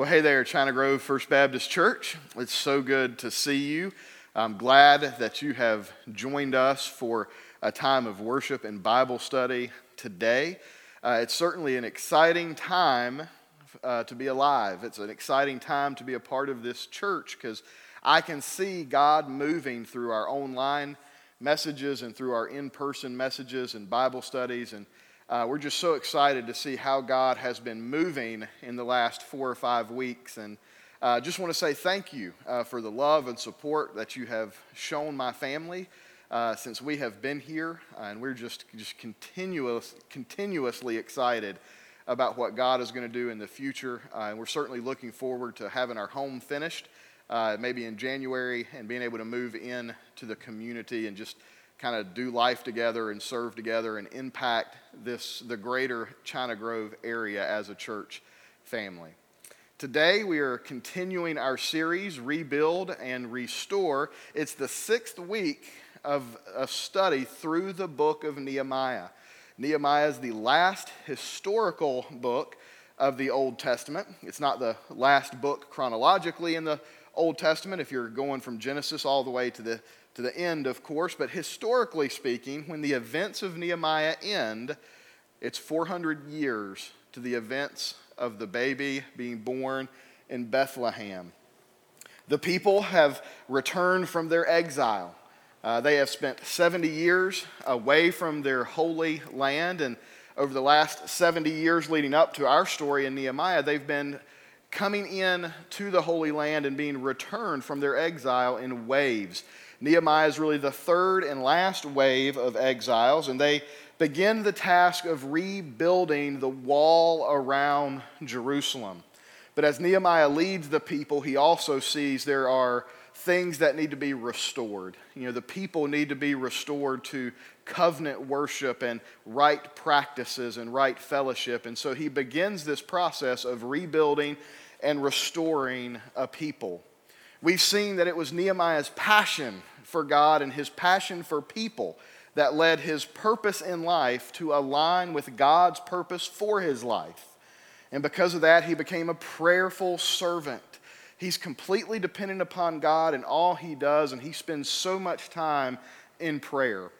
Well, hey there, China Grove First Baptist Church. It's so good to see you. I'm glad that you have joined us for a time of worship and Bible study today. Uh, it's certainly an exciting time uh, to be alive. It's an exciting time to be a part of this church because I can see God moving through our online messages and through our in person messages and Bible studies. And uh, we're just so excited to see how God has been moving in the last four or five weeks. And I uh, just want to say thank you uh, for the love and support that you have shown my family uh, since we have been here. and we're just, just continuous, continuously excited about what God is going to do in the future. Uh, and we're certainly looking forward to having our home finished, uh, maybe in January, and being able to move in to the community and just kind of do life together and serve together and impact this the greater China Grove area as a church family. Today we are continuing our series Rebuild and Restore. It's the 6th week of a study through the book of Nehemiah. Nehemiah is the last historical book of the Old Testament. It's not the last book chronologically in the Old Testament if you're going from Genesis all the way to the to the end, of course, but historically speaking, when the events of Nehemiah end, it's 400 years to the events of the baby being born in Bethlehem. The people have returned from their exile. Uh, they have spent 70 years away from their holy land, and over the last 70 years leading up to our story in Nehemiah, they've been coming in to the Holy Land and being returned from their exile in waves. Nehemiah is really the third and last wave of exiles, and they begin the task of rebuilding the wall around Jerusalem. But as Nehemiah leads the people, he also sees there are things that need to be restored. You know, the people need to be restored to covenant worship and right practices and right fellowship. And so he begins this process of rebuilding and restoring a people. We've seen that it was Nehemiah's passion for God and his passion for people that led his purpose in life to align with God's purpose for his life. And because of that, he became a prayerful servant. He's completely dependent upon God in all he does, and he spends so much time in prayer.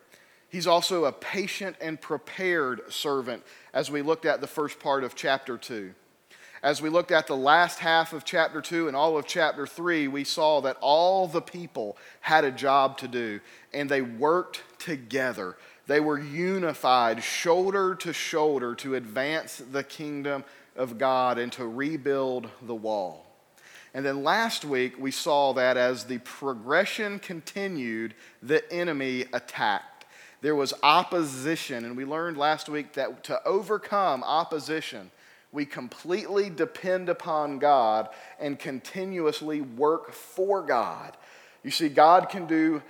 He's also a patient and prepared servant, as we looked at the first part of chapter 2. As we looked at the last half of chapter 2 and all of chapter 3, we saw that all the people had a job to do and they worked together. They were unified, shoulder to shoulder, to advance the kingdom of God and to rebuild the wall. And then last week, we saw that as the progression continued, the enemy attacked. There was opposition, and we learned last week that to overcome opposition, we completely depend upon God and continuously work for God. You see, God can do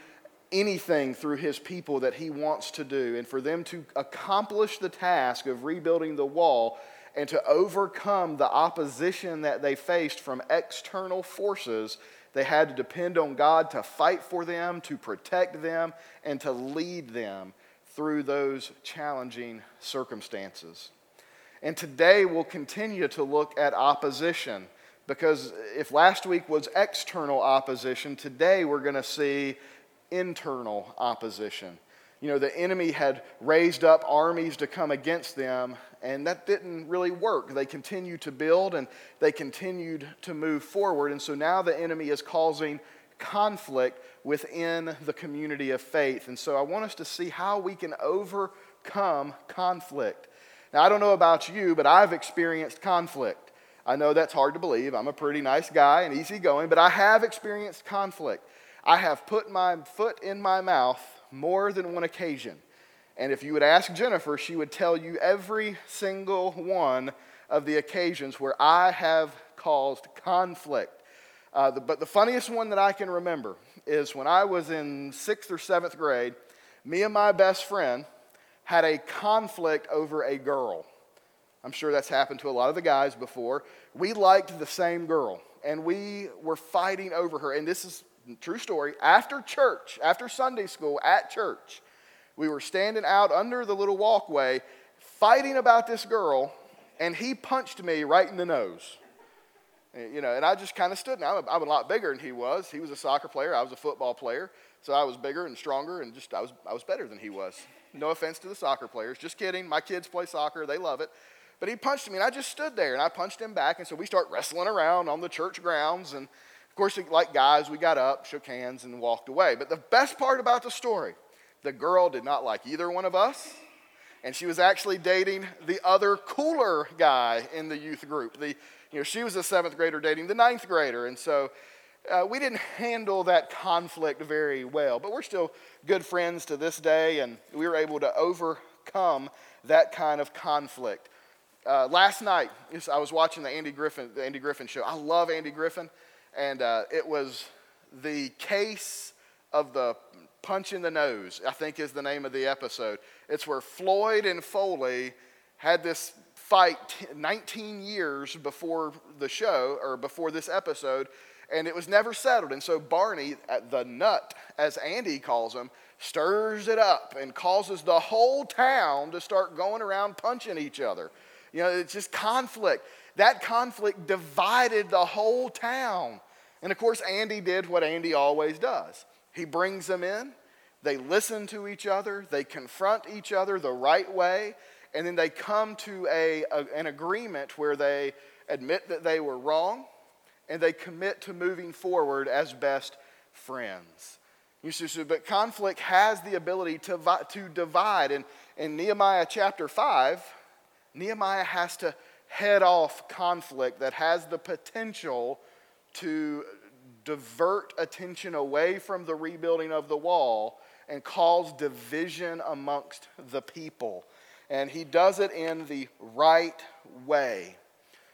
anything through his people that he wants to do. And for them to accomplish the task of rebuilding the wall and to overcome the opposition that they faced from external forces, they had to depend on God to fight for them, to protect them, and to lead them through those challenging circumstances. And today we'll continue to look at opposition because if last week was external opposition, today we're going to see internal opposition. You know, the enemy had raised up armies to come against them, and that didn't really work. They continued to build and they continued to move forward. And so now the enemy is causing conflict within the community of faith. And so I want us to see how we can overcome conflict. Now, I don't know about you, but I've experienced conflict. I know that's hard to believe. I'm a pretty nice guy and easygoing, but I have experienced conflict. I have put my foot in my mouth more than one occasion. And if you would ask Jennifer, she would tell you every single one of the occasions where I have caused conflict. Uh, the, but the funniest one that I can remember is when I was in sixth or seventh grade, me and my best friend, had a conflict over a girl. I'm sure that's happened to a lot of the guys before. We liked the same girl, and we were fighting over her. And this is true story. After church, after Sunday school at church, we were standing out under the little walkway fighting about this girl, and he punched me right in the nose. Eh, you know, and I just kind of stood. Now I'm a, I'm a lot bigger than he was. He was a soccer player. I was a football player. So I was bigger and stronger, and just I was I was better than he was. No offense to the soccer players. Just kidding. My kids play soccer. They love it. But he punched me, and I just stood there, and I punched him back. And so we start wrestling around on the church grounds. And of course, like guys, we got up, shook hands, and walked away. But the best part about the story, the girl did not like either one of us. And she was actually dating the other cooler guy in the youth group. The, you know, she was a seventh grader dating the ninth grader. And so uh, we didn't handle that conflict very well, but we're still good friends to this day, and we were able to overcome that kind of conflict. Uh, last night, I was watching the Andy Griffith, the Andy Griffith show. I love Andy Griffith, and uh, it was the case of the punch in the nose. I think is the name of the episode. It's where Floyd and Foley had this fight 19 years before the show or before this episode and it was never settled. And so Barney, the nut, as Andy calls him, stirs it up and causes the whole town to start going around punching each other. You know, it's just conflict. That conflict divided the whole town. And of course, Andy did what Andy always does he brings them in, they listen to each other, they confront each other the right way, and then they come to a, a an agreement where they admit that they were wrong and they commit to moving forward as best friends. You see, but conflict has the ability to, to divide. And in Nehemiah chapter 5, Nehemiah has to head off conflict that has the potential to divert attention away from the rebuilding of the wall and cause division amongst the people. And he does it in the right way.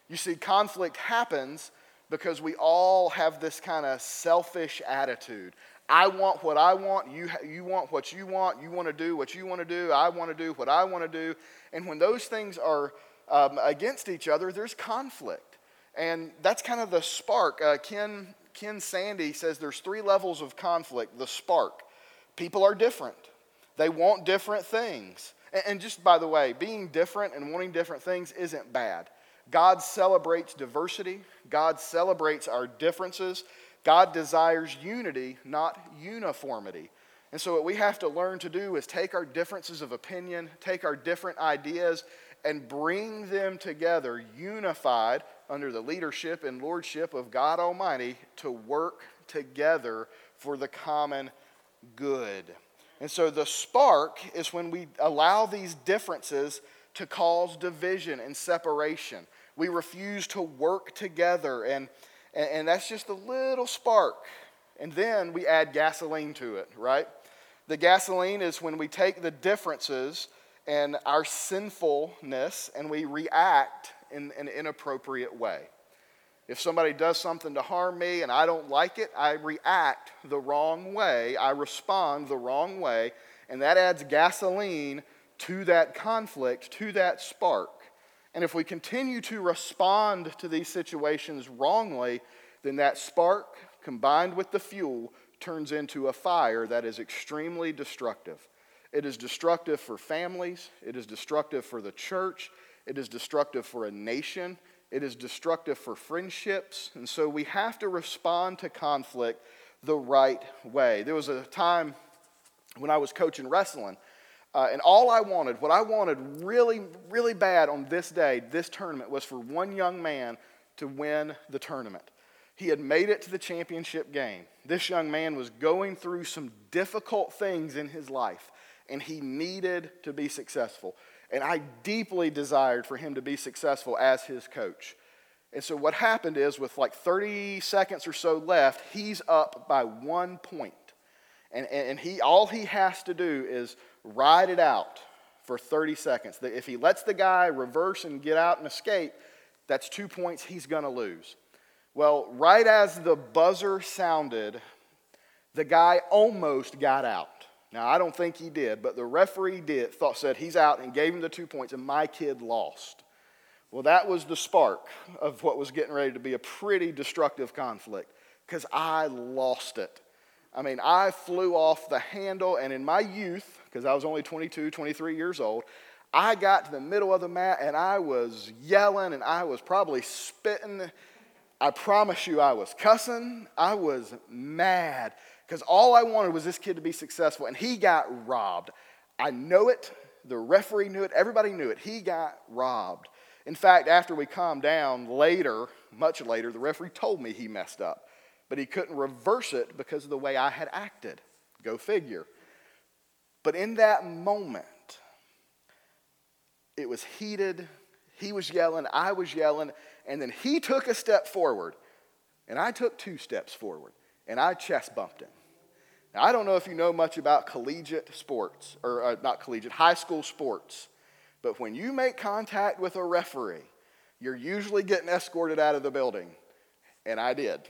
You see, conflict happens because we all have this kind of selfish attitude. I want what I want, you, you want what you want, you want to do what you want to do, I want to do what I want to do. And when those things are um, against each other, there's conflict. And that's kind of the spark. Uh, Ken, Ken Sande says there's three levels of conflict the spark. People are different, they want different things. And, and just by the way, being different and wanting different things isn't bad. God celebrates diversity, God celebrates our differences. God desires unity, not uniformity. And so, what we have to learn to do is take our differences of opinion, take our different ideas, and bring them together, unified under the leadership and lordship of God Almighty, to work together for the common good. And so, the spark is when we allow these differences to cause division and separation. We refuse to work together, and, and, that's just a little spark. And then we add gasoline to it, right? The gasoline is when we take the differences and our sinfulness and we react in an inappropriate way. If somebody does something to harm me and I don't like it, I react the wrong way. I respond the wrong way, and that adds gasoline to that conflict, to that spark. And if we continue to respond to these situations wrongly, then that spark combined with the fuel turns into a fire that is extremely destructive. It is destructive for families, it is destructive for the church, it is destructive for a nation, it is destructive for friendships. And so we have to respond to conflict the right way. There was a time when I was coaching wrestling uh, and all I wanted, what I wanted really, really bad on this day, this tournament, was for one young man to win the tournament. He had made it to the championship game. This young man was going through some difficult things in his life, and he needed to be successful. And I deeply desired for him to be successful as his coach. And so, what happened is, with like 30 seconds or so left, he's up by one point. And, and he, all he has to do is ride it out for 30 seconds. If he lets the guy reverse and get out and escape, that's two points he's going to lose. Well, right as the buzzer sounded, the guy almost got out. Now, I don't think he did, but the referee did, thought, said he's out and gave him the two points, and my kid lost. Well, that was the spark of what was getting ready to be a pretty destructive conflict because I lost it. I mean, I flew off the handle, and in my youth, because I was only 22, 23 years old, I got to the middle of the mat and I was yelling and I was probably spitting. I promise you, I was cussing. I was mad because all I wanted was this kid to be successful, and he got robbed. I know it. The referee knew it. Everybody knew it. He got robbed. In fact, after we calmed down later, much later, the referee told me he messed up, but he couldn't reverse it because of the way I had acted. Go figure. But in that moment, it was heated. He was yelling, I was yelling, and then he took a step forward, and I took two steps forward, and I chest bumped him. Now, I don't know if you know much about collegiate sports, or uh, not collegiate, high school sports, but when you make contact with a referee, you're usually getting escorted out of the building. And I did.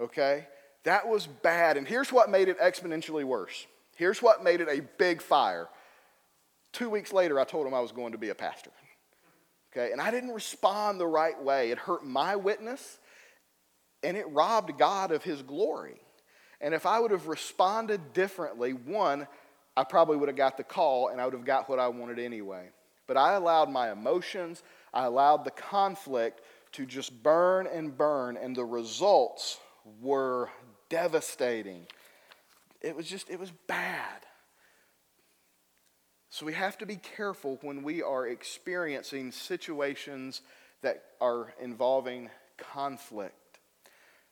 Okay? That was bad. And here's what made it exponentially worse. Here's what made it a big fire. Two weeks later, I told him I was going to be a pastor. Okay? And I didn't respond the right way. It hurt my witness, and it robbed God of his glory. And if I would have responded differently, one, I probably would have got the call and I would have got what I wanted anyway. But I allowed my emotions, I allowed the conflict to just burn and burn, and the results were devastating. It was just, it was bad. So we have to be careful when we are experiencing situations that are involving conflict.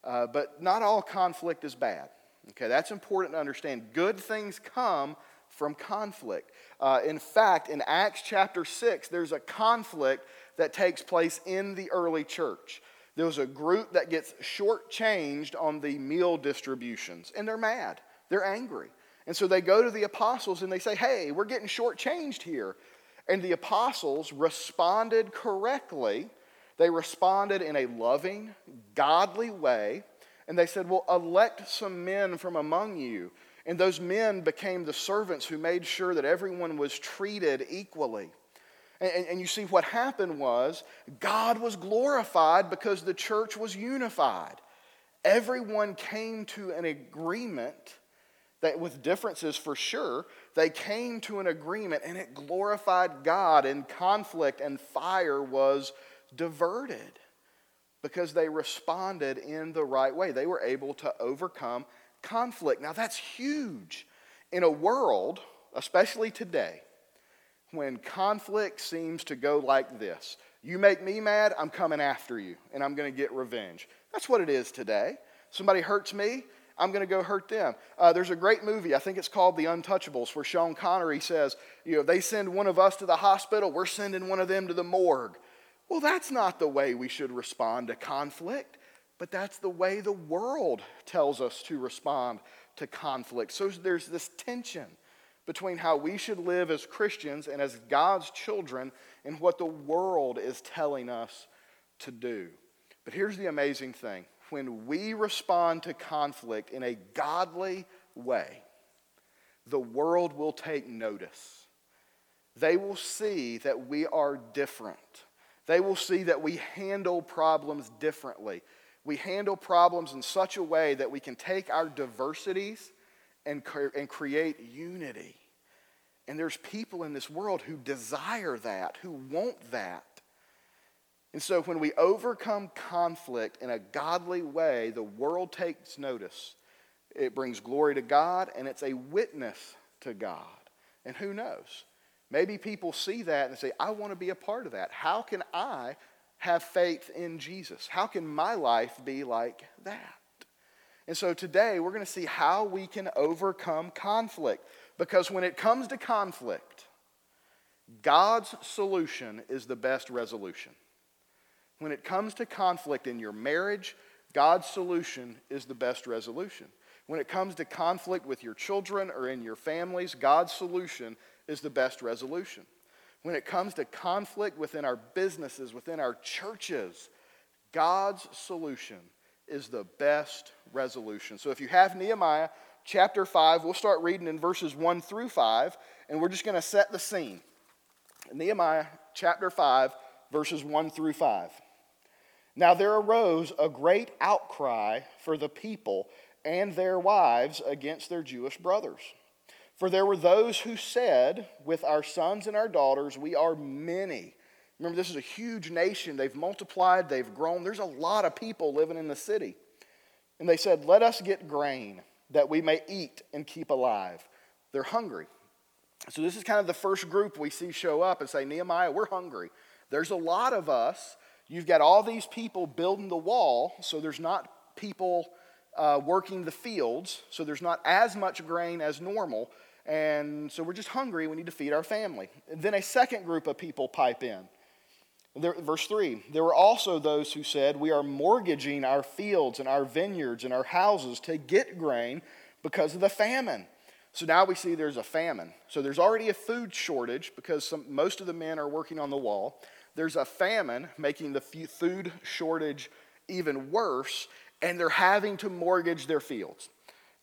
Uh, but not all conflict is bad. Okay, that's important to understand. Good things come from conflict. Uh, in fact, in Acts chapter 6, there's a conflict that takes place in the early church. There was a group that gets shortchanged on the meal distributions, and they're mad. They're angry. And so they go to the apostles and they say, Hey, we're getting shortchanged here. And the apostles responded correctly. They responded in a loving, godly way. And they said, Well, elect some men from among you. And those men became the servants who made sure that everyone was treated equally. And, and, you see, what happened was God was glorified because the church was unified. Everyone came to an agreement that, with differences for sure, they came to an agreement and it glorified God, and conflict and fire was diverted because they responded in the right way. They were able to overcome conflict. Now, that's huge. In a world, especially today, when conflict seems to go like this you make me mad, I'm coming after you, and I'm going to get revenge. That's what it is today. Somebody hurts me, I'm going to go hurt them. Uh, there's a great movie, I think it's called The Untouchables, where Sean Connery says, you know, they send one of us to the hospital, we're sending one of them to the morgue. Well, that's not the way we should respond to conflict, but that's the way the world tells us to respond to conflict. So there's this tension between how we should live as Christians and as God's children and what the world is telling us to do. But here's the amazing thing when we respond to conflict in a godly way, the world will take notice. They will see that we are different. They will see that we handle problems differently. We handle problems in such a way that we can take our diversities and, and create unity. And there's people in this world who desire that, who want that. And so when we overcome conflict in a godly way, the world takes notice. It brings glory to God and it's a witness to God. And who knows? Maybe people see that and say, I want to be a part of that. How can I have faith in Jesus? How can my life be like that? And so today we're going to see how we can overcome conflict. Because when it comes to conflict, God's solution is the best resolution. When it comes to conflict in your marriage, God's solution is the best resolution. When it comes to conflict with your children or in your families, God's solution is the best resolution. When it comes to conflict within our businesses, within our churches, God's solution is the best resolution. So if you have Nehemiah chapter 5, we'll start reading in verses 1 through 5, and we're just going to set the scene. Nehemiah chapter 5, verses 1 through 5. Now there arose a great outcry for the people and their wives against their Jewish brothers. For there were those who said, With our sons and our daughters, we are many. Remember, this is a huge nation. They've multiplied, they've grown. There's a lot of people living in the city. And they said, Let us get grain that we may eat and keep alive. They're hungry. So, this is kind of the first group we see show up and say, Nehemiah, we're hungry. There's a lot of us. You've got all these people building the wall, so there's not people uh, working the fields, so there's not as much grain as normal. And so we're just hungry. We need to feed our family. And then a second group of people pipe in. There, verse 3 There were also those who said, We are mortgaging our fields and our vineyards and our houses to get grain because of the famine. So now we see there's a famine. So there's already a food shortage because some, most of the men are working on the wall. There's a famine making the food shortage even worse, and they're having to mortgage their fields.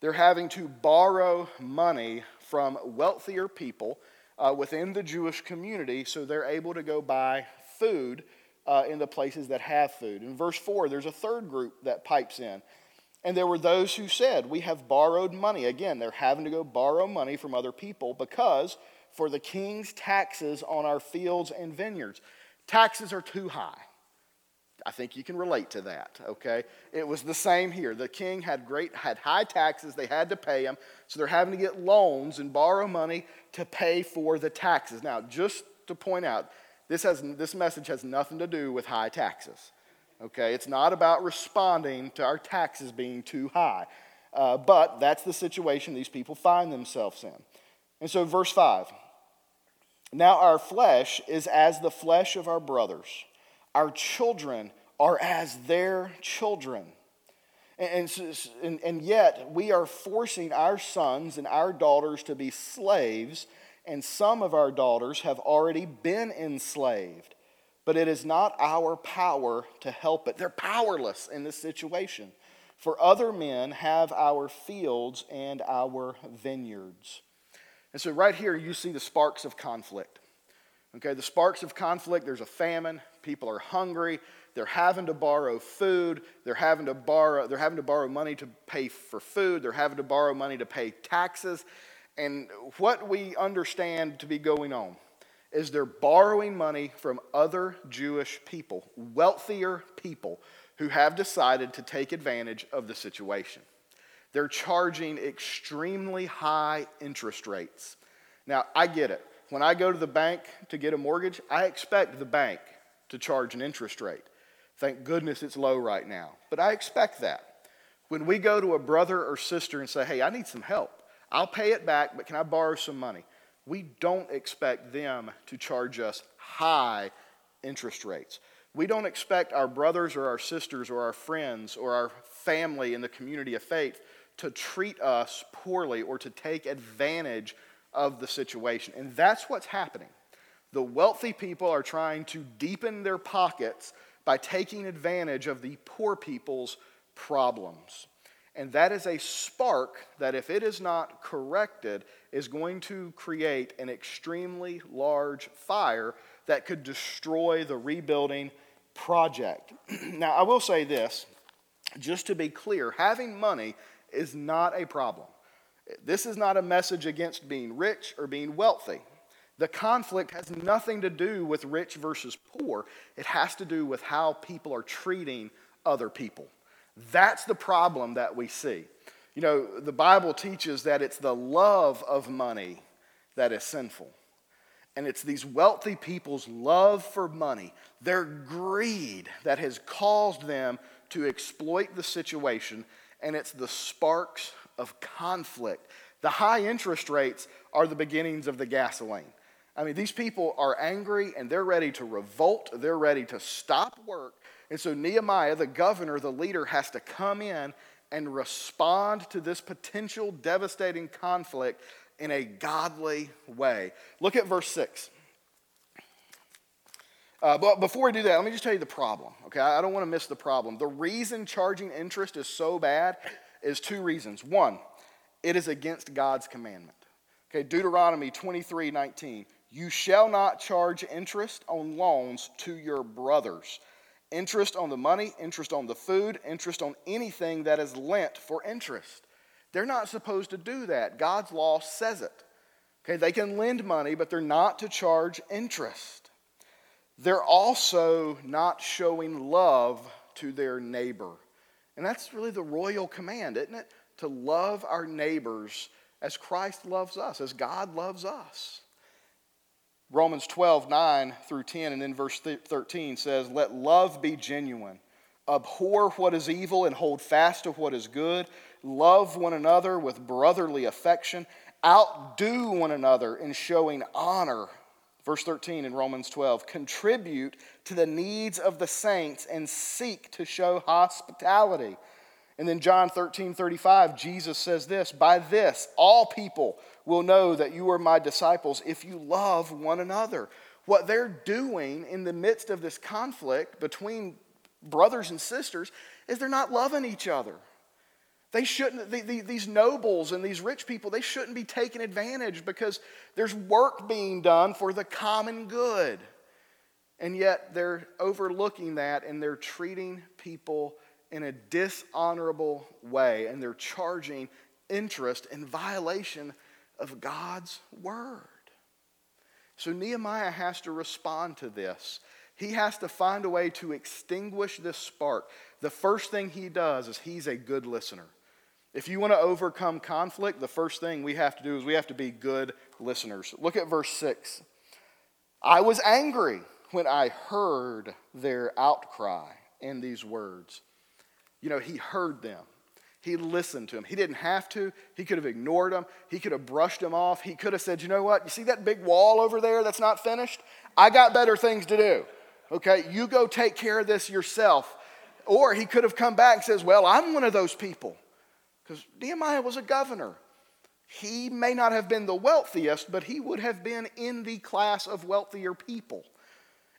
They're having to borrow money from wealthier people uh, within the Jewish community so they're able to go buy food uh, in the places that have food. In verse 4, there's a third group that pipes in. And there were those who said, We have borrowed money. Again, they're having to go borrow money from other people because for the king's taxes on our fields and vineyards, taxes are too high. I think you can relate to that, okay? It was the same here. The king had great had high taxes, they had to pay them, so they're having to get loans and borrow money to pay for the taxes. Now, just to point out, this, has, this message has nothing to do with high taxes. Okay? It's not about responding to our taxes being too high. Uh, but that's the situation these people find themselves in. And so, verse 5 Now our flesh is as the flesh of our brothers, our children are as their children. And, and, and yet, we are forcing our sons and our daughters to be slaves and some of our daughters have already been enslaved. But it is not our power to help it. They're powerless in this situation. For other men have our fields and our vineyards. And so, right here, you see the sparks of conflict. Okay, the sparks of conflict there's a famine, people are hungry, they're having to borrow food, they're having to borrow, they're having to borrow money to pay for food, they're having to borrow money to pay taxes. And what we understand to be going on is they're borrowing money from other Jewish people, wealthier people who have decided to take advantage of the situation. They're charging extremely high interest rates. Now, I get it. When I go to the bank to get a mortgage, I expect the bank to charge an interest rate. Thank goodness it's low right now, but I expect that. When we go to a brother or sister and say, hey, I need some help, I'll pay it back, but can I borrow some money? We don't expect them to charge us high interest rates. We don't expect our brothers or our sisters or our friends or our family in the community of faith to treat us poorly or to take advantage of the situation. And that's what's happening. The wealthy people are trying to deepen their pockets by taking advantage of the poor people's problems. And that is a spark that, if it is not corrected, is going to create an extremely large fire that could destroy the rebuilding project. now, I will say this, just to be clear having money is not a problem. This is not a message against being rich or being wealthy. The conflict has nothing to do with rich versus poor, it has to do with how people are treating other people. That's the problem that we see. You know, the Bible teaches that it's the love of money that is sinful. And it's these wealthy people's love for money, their greed, that has caused them to exploit the situation. And it's the sparks of conflict. The high interest rates are the beginnings of the gasoline. I mean, these people are angry and they're ready to revolt, they're ready to stop work and so Nehemiah, the governor, the leader, has to come in and respond to this potential devastating conflict in a godly way. Look at verse 6. Uh, but before we do that, let me just tell you the problem. Okay, I don't want to miss the problem. The reason charging interest is so bad is two reasons. One, it is against God's commandment. Okay, Deuteronomy 23 19. You shall not charge interest on loans to your brothers interest on the money, interest on the food, interest on anything that is lent for interest. They're not supposed to do that. God's law says it. Okay, they can lend money, but they're not to charge interest. They're also not showing love to their neighbor. And that's really the royal command, isn't it? To love our neighbors as Christ loves us, as God loves us. Romans 12, 9 through 10, and then verse 13 says, Let love be genuine. Abhor what is evil and hold fast to what is good. Love one another with brotherly affection. Outdo one another in showing honor. Verse 13 in Romans 12 contribute to the needs of the saints and seek to show hospitality. And then John 13 35, Jesus says this By this, all people will know that you are my disciples if you love one another. What they're doing in the midst of this conflict between brothers and sisters is they're not loving each other. They shouldn't, the, the, these nobles and these rich people, they shouldn't be taken advantage because there's work being done for the common good. And yet they're overlooking that and they're treating people in a dishonorable way and they're charging interest in violation of God's word. So Nehemiah has to respond to this. He has to find a way to extinguish this spark. The first thing he does is he's a good listener. If you want to overcome conflict, the first thing we have to do is we have to be good listeners. Look at verse 6. I was angry when I heard their outcry in these words. You know, he heard them. He listened to him. He didn't have to. He could have ignored them. He could have brushed them off. He could have said, You know what? You see that big wall over there that's not finished? I got better things to do. Okay, you go take care of this yourself. Or he could have come back and says, Well, I'm one of those people. Because Nehemiah was a governor. He may not have been the wealthiest, but he would have been in the class of wealthier people.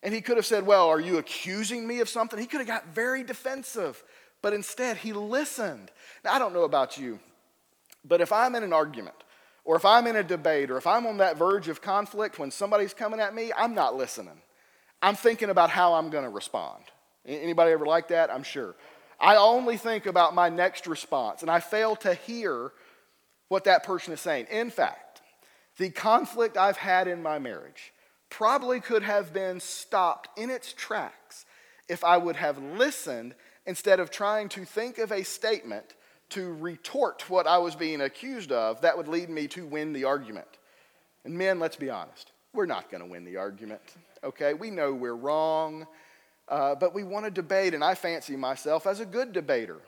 And he could have said, Well, are you accusing me of something? He could have got very defensive. But instead, he listened. Now, I don't know about you, but if I'm in an argument, or if I'm in a debate, or if I'm on that verge of conflict when somebody's coming at me, I'm not listening. I'm thinking about how I'm going to respond. Anybody ever like that? I'm sure. I only think about my next response, and I fail to hear what that person is saying. In fact, the conflict I've had in my marriage probably could have been stopped in its tracks if I would have listened instead of trying to think of a statement to retort what I was being accused of, that would lead me to win the argument. And men, let's be honest, we're not going to win the argument, okay? We know we're wrong, uh, but we want to debate, and I fancy myself as a good debater.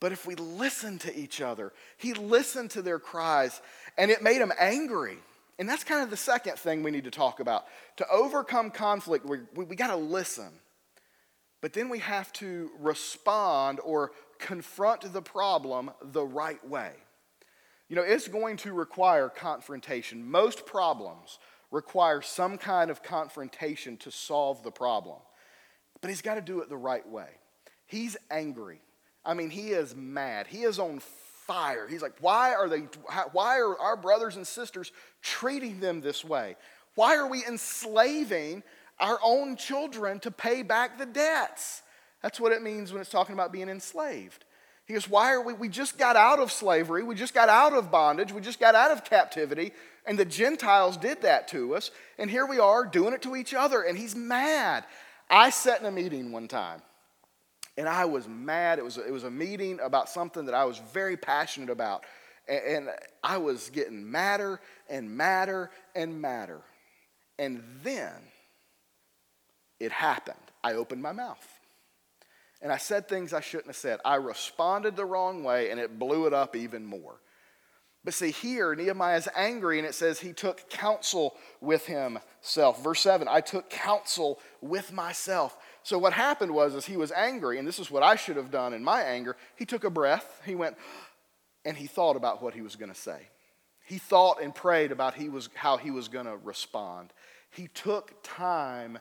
But if we listen to each other, he listened to their cries, and it made him angry. And that's kind of the second thing we need to talk about. To overcome conflict, we, we, we got to listen. But then we have to respond or confront the problem the right way. You know, it's going to require confrontation. Most problems require some kind of confrontation to solve the problem. But he's got to do it the right way. He's angry. I mean, he is mad. He is on fire. He's like, why are they why are our brothers and sisters treating them this way? Why are we enslaving our own children to pay back the debts. That's what it means when it's talking about being enslaved. He goes, Why are we? We just got out of slavery. We just got out of bondage. We just got out of captivity. And the Gentiles did that to us. And here we are doing it to each other. And he's mad. I sat in a meeting one time and I was mad. It was, it was a meeting about something that I was very passionate about. And I was getting madder and madder and madder. And then it happened. I opened my mouth. And I said things I shouldn't have said. I responded the wrong way and it blew it up even more. But see, here, Nehemiah is angry and it says he took counsel with himself. Verse 7 I took counsel with myself. So what happened was, as he was angry, and this is what I should have done in my anger, he took a breath, he went, and he thought about what he was going to say. He thought and prayed about he was, how he was going to respond. He took time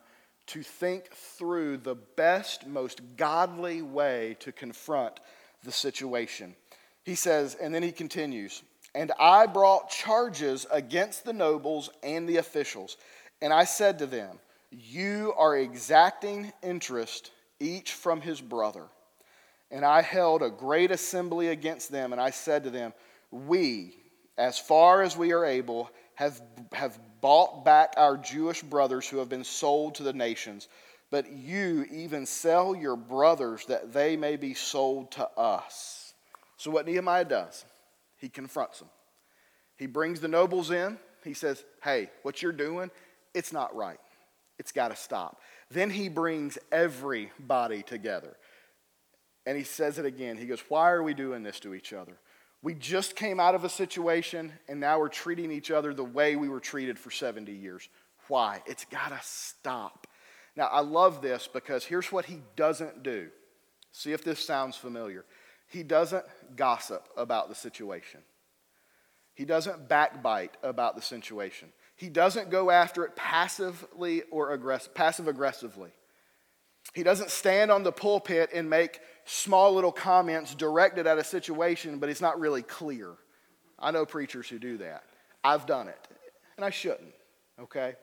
to think through the best, most godly way to confront the situation. He says, and then he continues, and I brought charges against the nobles and the officials, and I said to them, You are exacting interest, each from his brother. And I held a great assembly against them, and I said to them, We, as far as we are able, have, have bought back our Jewish brothers who have been sold to the nations, but you even sell your brothers that they may be sold to us. So, what Nehemiah does, he confronts them. He brings the nobles in. He says, Hey, what you're doing, it's not right. It's got to stop. Then he brings everybody together. And he says it again. He goes, Why are we doing this to each other? We just came out of a situation and now we're treating each other the way we were treated for 70 years. Why? It's got to stop. Now, I love this because here's what he doesn't do. See if this sounds familiar. He doesn't gossip about the situation. He doesn't backbite about the situation. He doesn't go after it passively or aggressive, passive aggressively. He doesn't stand on the pulpit and make small little comments directed at a situation, but it's not really clear. I know preachers who do that. I've done it, and I shouldn't, okay?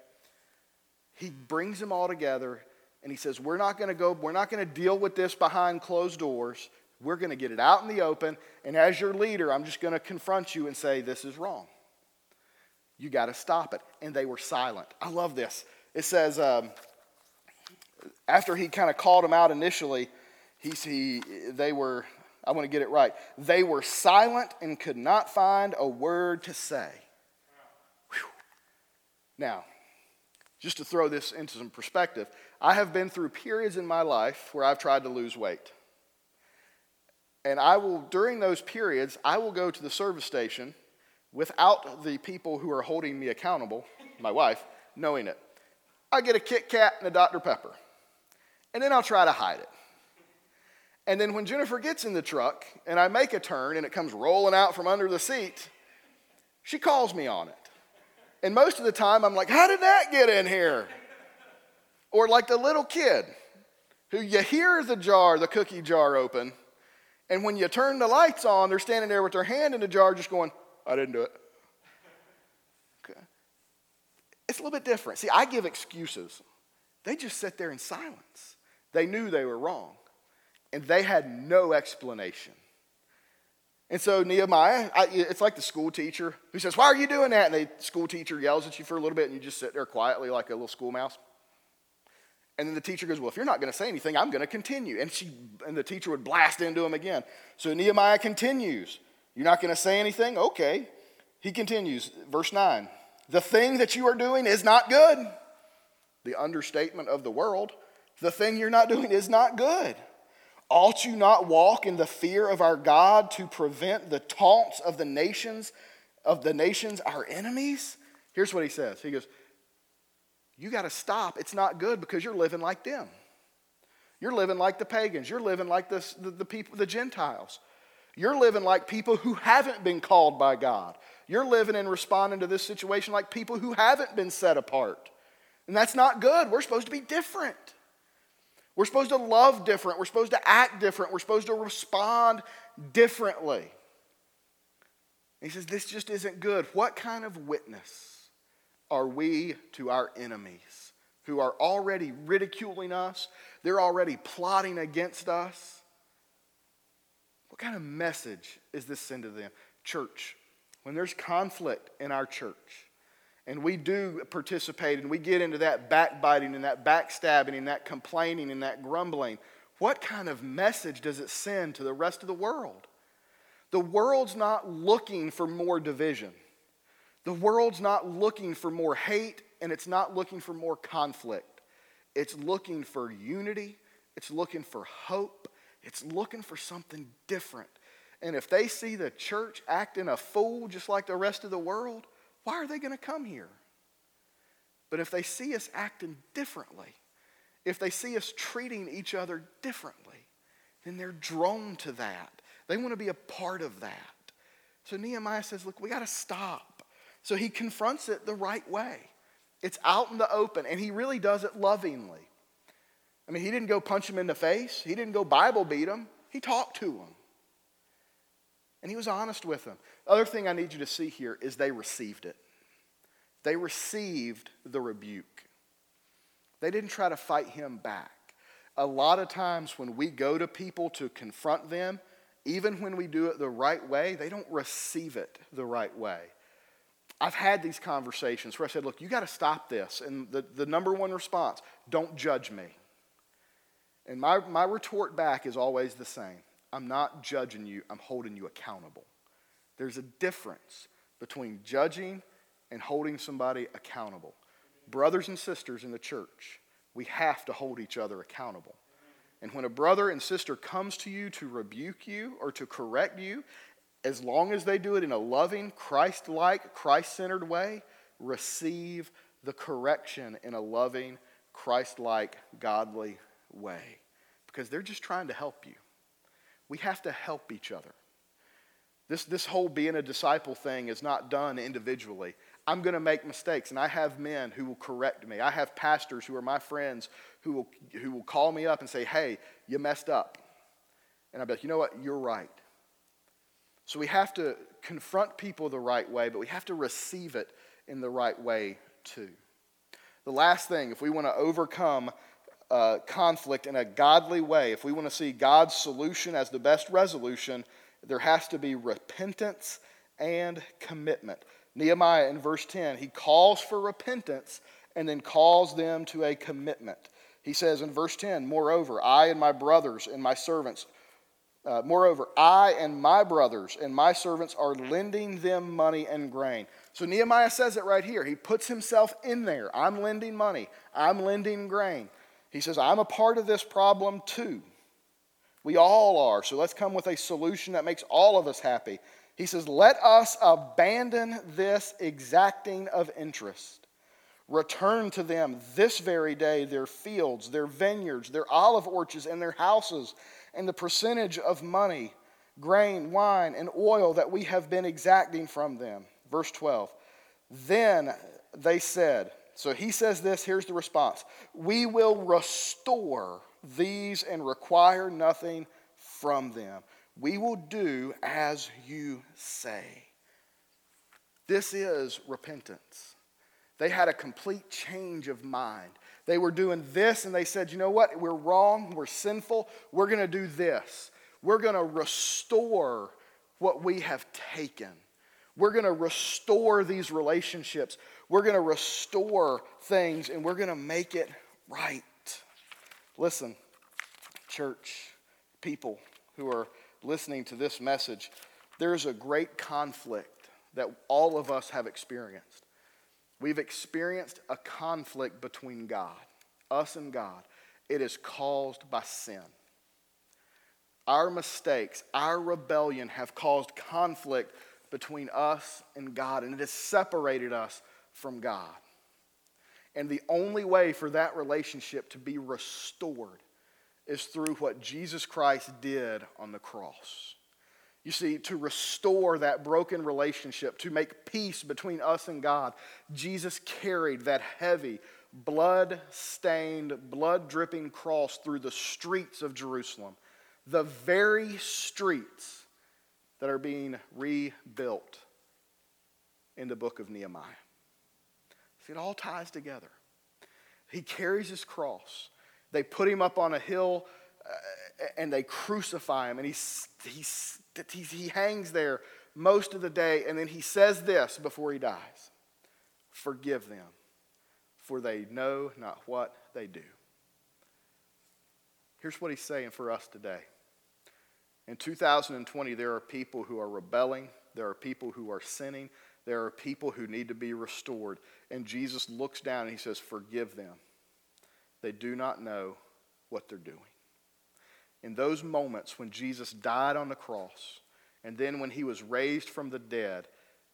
He brings them all together and he says, We're not going to go, we're not going to deal with this behind closed doors. We're going to get it out in the open. And as your leader, I'm just going to confront you and say, This is wrong. You got to stop it. And they were silent. I love this. It says, um, after he kind of called them out initially, he, he, they were, I want to get it right, they were silent and could not find a word to say. Whew. Now, just to throw this into some perspective, I have been through periods in my life where I've tried to lose weight. And I will, during those periods, I will go to the service station without the people who are holding me accountable, my wife, knowing it. I get a Kit Kat and a Dr. Pepper, and then I'll try to hide it. And then when Jennifer gets in the truck and I make a turn and it comes rolling out from under the seat, she calls me on it. And most of the time I'm like, How did that get in here? Or like the little kid who you hear the jar, the cookie jar open, and when you turn the lights on, they're standing there with their hand in the jar just going, I didn't do it. Okay. It's a little bit different. See, I give excuses. They just sit there in silence. They knew they were wrong and they had no explanation. And so Nehemiah, I, it's like the school teacher who says, Why are you doing that? And the school teacher yells at you for a little bit, and you just sit there quietly like a little school mouse. And then the teacher goes, Well, if you're not going to say anything, I'm going to continue. And, she, and the teacher would blast into him again. So Nehemiah continues. You're not going to say anything? Okay. He continues, verse 9. The thing that you are doing is not good. The understatement of the world. The thing you're not doing is not good. Ought you not walk in the fear of our God to prevent the taunts of the nations, of the nations, our enemies? Here's what he says. He goes, You got to stop. It's not good because you're living like them. You're living like the pagans. You're living like the, the, the people, the Gentiles. You're living like people who haven't been called by God. You're living and responding to this situation like people who haven't been set apart. And that's not good. We're supposed to be different. We're supposed to love different. We're supposed to act different. We're supposed to respond differently. He says, This just isn't good. What kind of witness are we to our enemies who are already ridiculing us? They're already plotting against us. What kind of message is this send to them? Church, when there's conflict in our church, and we do participate and we get into that backbiting and that backstabbing and that complaining and that grumbling, what kind of message does it send to the rest of the world? The world's not looking for more division. The world's not looking for more hate and it's not looking for more conflict. It's looking for unity, it's looking for hope, it's looking for something different. And if they see the church acting a fool just like the rest of the world, why are they going to come here? But if they see us acting differently, if they see us treating each other differently, then they're drawn to that. They want to be a part of that. So Nehemiah says, Look, we got to stop. So he confronts it the right way. It's out in the open, and he really does it lovingly. I mean, he didn't go punch him in the face, he didn't go Bible beat him, he talked to him. And he was honest with them. Other thing I need you to see here is they received it. They received the rebuke. They didn't try to fight him back. A lot of times when we go to people to confront them, even when we do it the right way, they don't receive it the right way. I've had these conversations where I said, look, you got to stop this. And the, the number one response, don't judge me. And my, my retort back is always the same I'm not judging you, I'm holding you accountable. There's a difference between judging and holding somebody accountable. Brothers and sisters in the church, we have to hold each other accountable. And when a brother and sister comes to you to rebuke you or to correct you, as long as they do it in a loving, Christ like, Christ centered way, receive the correction in a loving, Christ like, godly way. Because they're just trying to help you. We have to help each other. This, this whole being a disciple thing is not done individually. I'm going to make mistakes, and I have men who will correct me. I have pastors who are my friends who will, who will call me up and say, Hey, you messed up. And I'll be like, You know what? You're right. So we have to confront people the right way, but we have to receive it in the right way too. The last thing, if we want to overcome uh, conflict in a godly way, if we want to see God's solution as the best resolution, there has to be repentance and commitment. Nehemiah in verse 10, he calls for repentance and then calls them to a commitment. He says in verse 10, Moreover, I and my brothers and my servants, uh, moreover, I and my brothers and my servants are lending them money and grain. So Nehemiah says it right here. He puts himself in there. I'm lending money, I'm lending grain. He says, I'm a part of this problem too. We all are. So let's come with a solution that makes all of us happy. He says, Let us abandon this exacting of interest. Return to them this very day their fields, their vineyards, their olive orchards, and their houses, and the percentage of money, grain, wine, and oil that we have been exacting from them. Verse 12. Then they said, so he says this, here's the response We will restore these and require nothing from them. We will do as you say. This is repentance. They had a complete change of mind. They were doing this and they said, you know what? We're wrong. We're sinful. We're going to do this. We're going to restore what we have taken. We're going to restore these relationships. We're going to restore things and we're going to make it right. Listen, church, people who are listening to this message, there's a great conflict that all of us have experienced. We've experienced a conflict between God, us and God. It is caused by sin. Our mistakes, our rebellion have caused conflict between us and God, and it has separated us from God. And the only way for that relationship to be restored is through what Jesus Christ did on the cross. You see, to restore that broken relationship, to make peace between us and God, Jesus carried that heavy, blood stained, blood dripping cross through the streets of Jerusalem, the very streets that are being rebuilt in the book of Nehemiah. See, it all ties together. He carries his cross. They put him up on a hill uh, and they crucify him, and he's, he, he, he hangs there most of the day, and then he says this before he dies Forgive them, for they know not what they do. Here's what he's saying for us today. In 2020, there are people who are rebelling, there are people who are sinning, there are people who need to be restored. And Jesus looks down and he says, Forgive them. They do not know what they're doing. In those moments when Jesus died on the cross, and then when he was raised from the dead,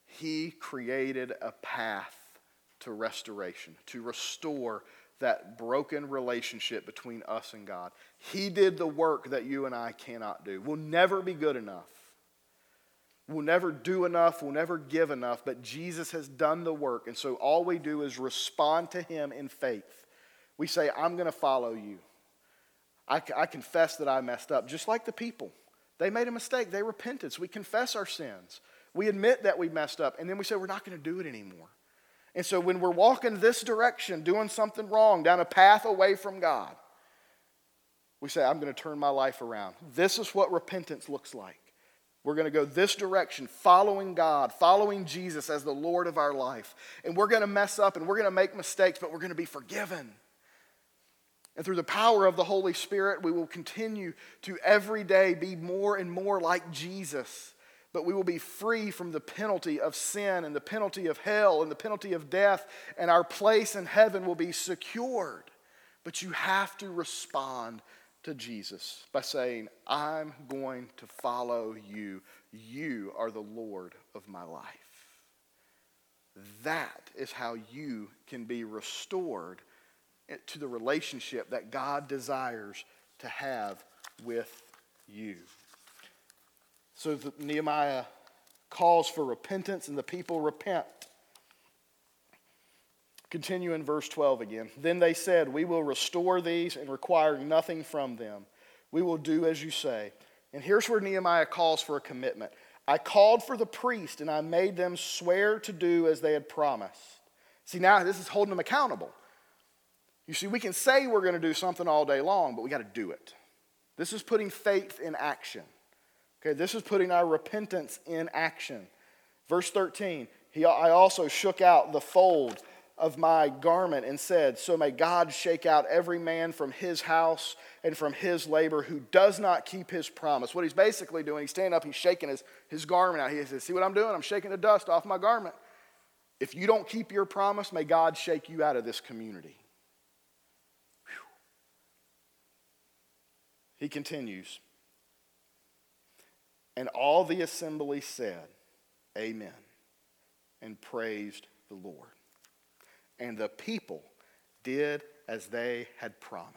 he created a path to restoration, to restore that broken relationship between us and God. He did the work that you and I cannot do. We'll never be good enough. We'll never do enough. We'll never give enough. But Jesus has done the work. And so all we do is respond to Him in faith. We say, I'm going to follow you. I, I confess that I messed up, just like the people. They made a mistake. They repented. So we confess our sins. We admit that we messed up. And then we say, we're not going to do it anymore. And so when we're walking this direction, doing something wrong, down a path away from God, we say, I'm going to turn my life around. This is what repentance looks like. We're going to go this direction, following God, following Jesus as the Lord of our life. And we're going to mess up and we're going to make mistakes, but we're going to be forgiven. And through the power of the Holy Spirit, we will continue to every day be more and more like Jesus. But we will be free from the penalty of sin and the penalty of hell and the penalty of death, and our place in heaven will be secured. But you have to respond to Jesus by saying, I'm going to follow you. You are the Lord of my life. That is how you can be restored to the relationship that God desires to have with you. So Nehemiah calls for repentance, and the people repent. Continue in verse 12 again. Then they said, We will restore these and require nothing from them. We will do as you say. And here's where Nehemiah calls for a commitment. I called for the priest and I made them swear to do as they had promised. See, now this is holding them accountable. You see, we can say we're going to do something all day long, but we got to do it. This is putting faith in action. Okay, this is putting our repentance in action. Verse 13, he, I also shook out the fold of my garment and said, So may God shake out every man from his house and from his labor who does not keep his promise. What he's basically doing, he's standing up, he's shaking his, his garment out. He says, See what I'm doing? I'm shaking the dust off my garment. If you don't keep your promise, may God shake you out of this community. He continues. And all the assembly said, Amen, and praised the Lord. And the people did as they had promised.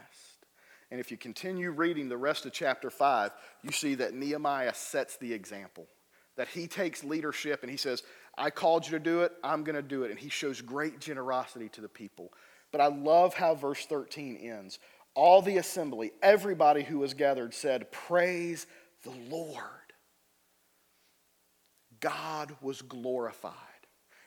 And if you continue reading the rest of chapter 5, you see that Nehemiah sets the example. That he takes leadership and he says, I called you to do it, I'm going to do it. And he shows great generosity to the people. But I love how verse 13 ends. All the assembly, everybody who was gathered said, Praise the Lord. God was glorified.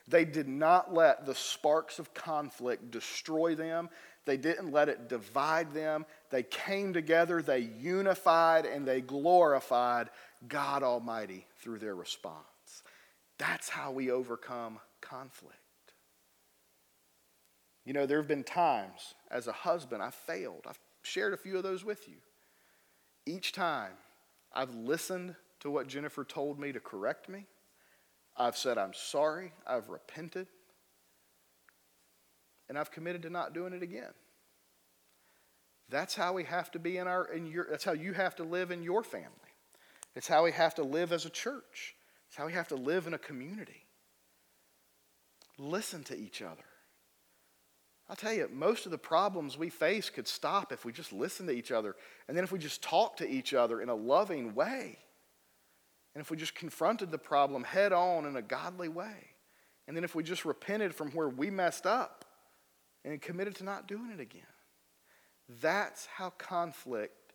They did not let the sparks of conflict destroy them. They didn't let it divide them. They came together, they unified, and they glorified God Almighty through their response. That's how we overcome conflict. You know, there have been times as a husband I've failed. I've shared a few of those with you. Each time I've listened to what Jennifer told me to correct me. I've said I'm sorry, I've repented, and I've committed to not doing it again. That's how we have to be in our in your that's how you have to live in your family. It's how we have to live as a church. It's how we have to live in a community. Listen to each other. I'll tell you, most of the problems we face could stop if we just listen to each other and then if we just talk to each other in a loving way. And if we just confronted the problem head on in a godly way, and then if we just repented from where we messed up and committed to not doing it again, that's how conflict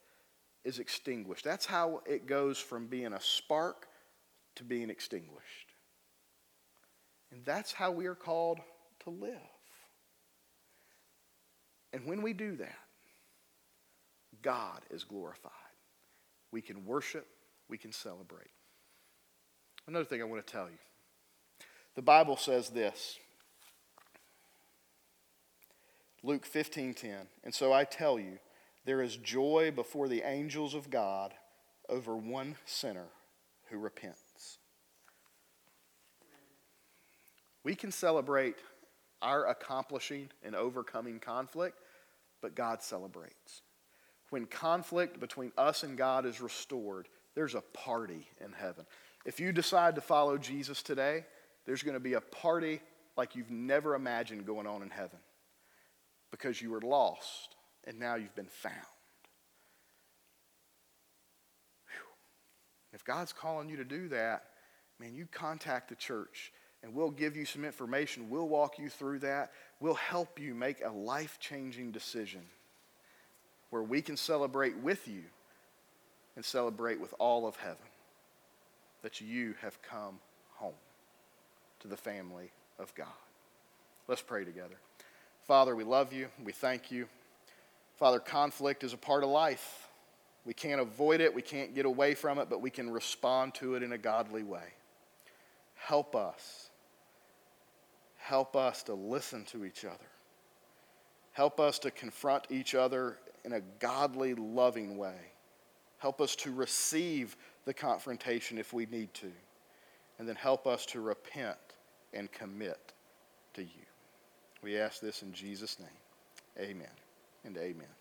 is extinguished. That's how it goes from being a spark to being extinguished. And that's how we are called to live. And when we do that, God is glorified. We can worship, we can celebrate. Another thing I want to tell you the Bible says this. Luke 15:10. And so I tell you, there is joy before the angels of God over one sinner who repents. We can celebrate our accomplishing and overcoming conflict, but God celebrates. When conflict between us and God is restored, there's a party in heaven. If you decide to follow Jesus today, there's going to be a party like you've never imagined going on in heaven because you were lost and now you've been found. Whew. If God's calling you to do that, man, you contact the church and we'll give you some information. We'll walk you through that. We'll help you make a life changing decision where we can celebrate with you and celebrate with all of heaven that you have come home to the family of God. Let's pray together. Father, we love you. We thank you. Father, conflict is a part of life. We can't avoid it, we can't get away from it, but we can respond to it in a godly way. Help us. Help us to listen to each other. Help us to confront each other in a godly, loving way. Help us to receive the confrontation if we need to. And then help us to repent and commit to you. We ask this in Jesus' name. Amen and amen.